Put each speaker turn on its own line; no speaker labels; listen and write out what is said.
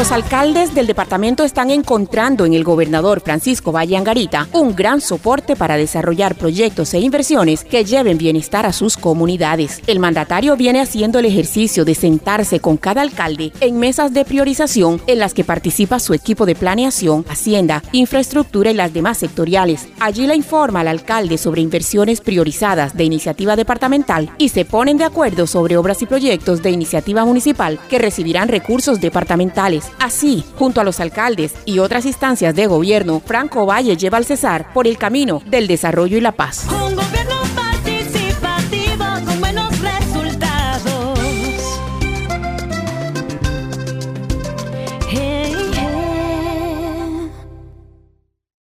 Los alcaldes del departamento están encontrando en el gobernador Francisco Valle Angarita un gran soporte para desarrollar proyectos e inversiones que lleven bienestar a sus comunidades. El mandatario viene haciendo el ejercicio de sentarse con cada alcalde en mesas de priorización en las que participa su equipo de planeación, hacienda, infraestructura y las demás sectoriales. Allí le informa al alcalde sobre inversiones priorizadas de iniciativa departamental y se ponen de acuerdo sobre obras y proyectos de iniciativa municipal que recibirán recursos departamentales. Así, junto a los alcaldes y otras instancias de gobierno, Franco Valle lleva al Cesar por el camino del desarrollo y la paz.